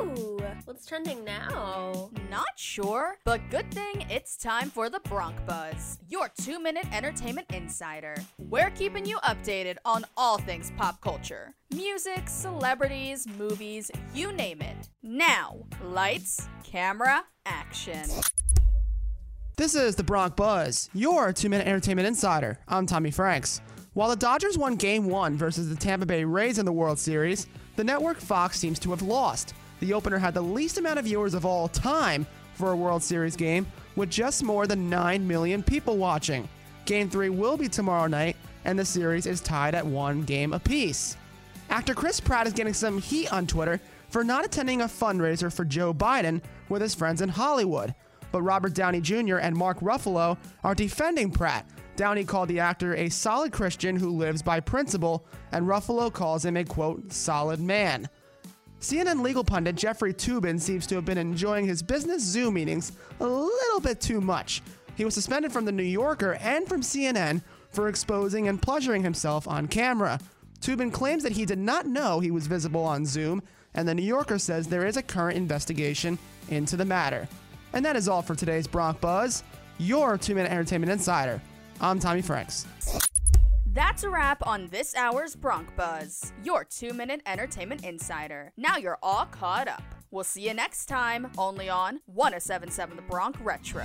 Ooh, what's trending now? Not sure, but good thing it's time for the Bronc Buzz, your two minute entertainment insider. We're keeping you updated on all things pop culture music, celebrities, movies, you name it. Now, lights, camera, action. This is the Bronc Buzz, your two minute entertainment insider. I'm Tommy Franks. While the Dodgers won Game 1 versus the Tampa Bay Rays in the World Series, the network Fox seems to have lost. The opener had the least amount of viewers of all time for a World Series game, with just more than 9 million people watching. Game 3 will be tomorrow night, and the series is tied at one game apiece. Actor Chris Pratt is getting some heat on Twitter for not attending a fundraiser for Joe Biden with his friends in Hollywood. But Robert Downey Jr. and Mark Ruffalo are defending Pratt. Downey called the actor a solid Christian who lives by principle, and Ruffalo calls him a quote, solid man. CNN legal pundit Jeffrey Toobin seems to have been enjoying his business Zoom meetings a little bit too much. He was suspended from The New Yorker and from CNN for exposing and pleasuring himself on camera. Toobin claims that he did not know he was visible on Zoom, and The New Yorker says there is a current investigation into the matter. And that is all for today's Bronc Buzz, your two minute entertainment insider. I'm Tommy Franks. That's a wrap on this hour's Bronc Buzz, your two minute entertainment insider. Now you're all caught up. We'll see you next time, only on 1077 The Bronc Retro.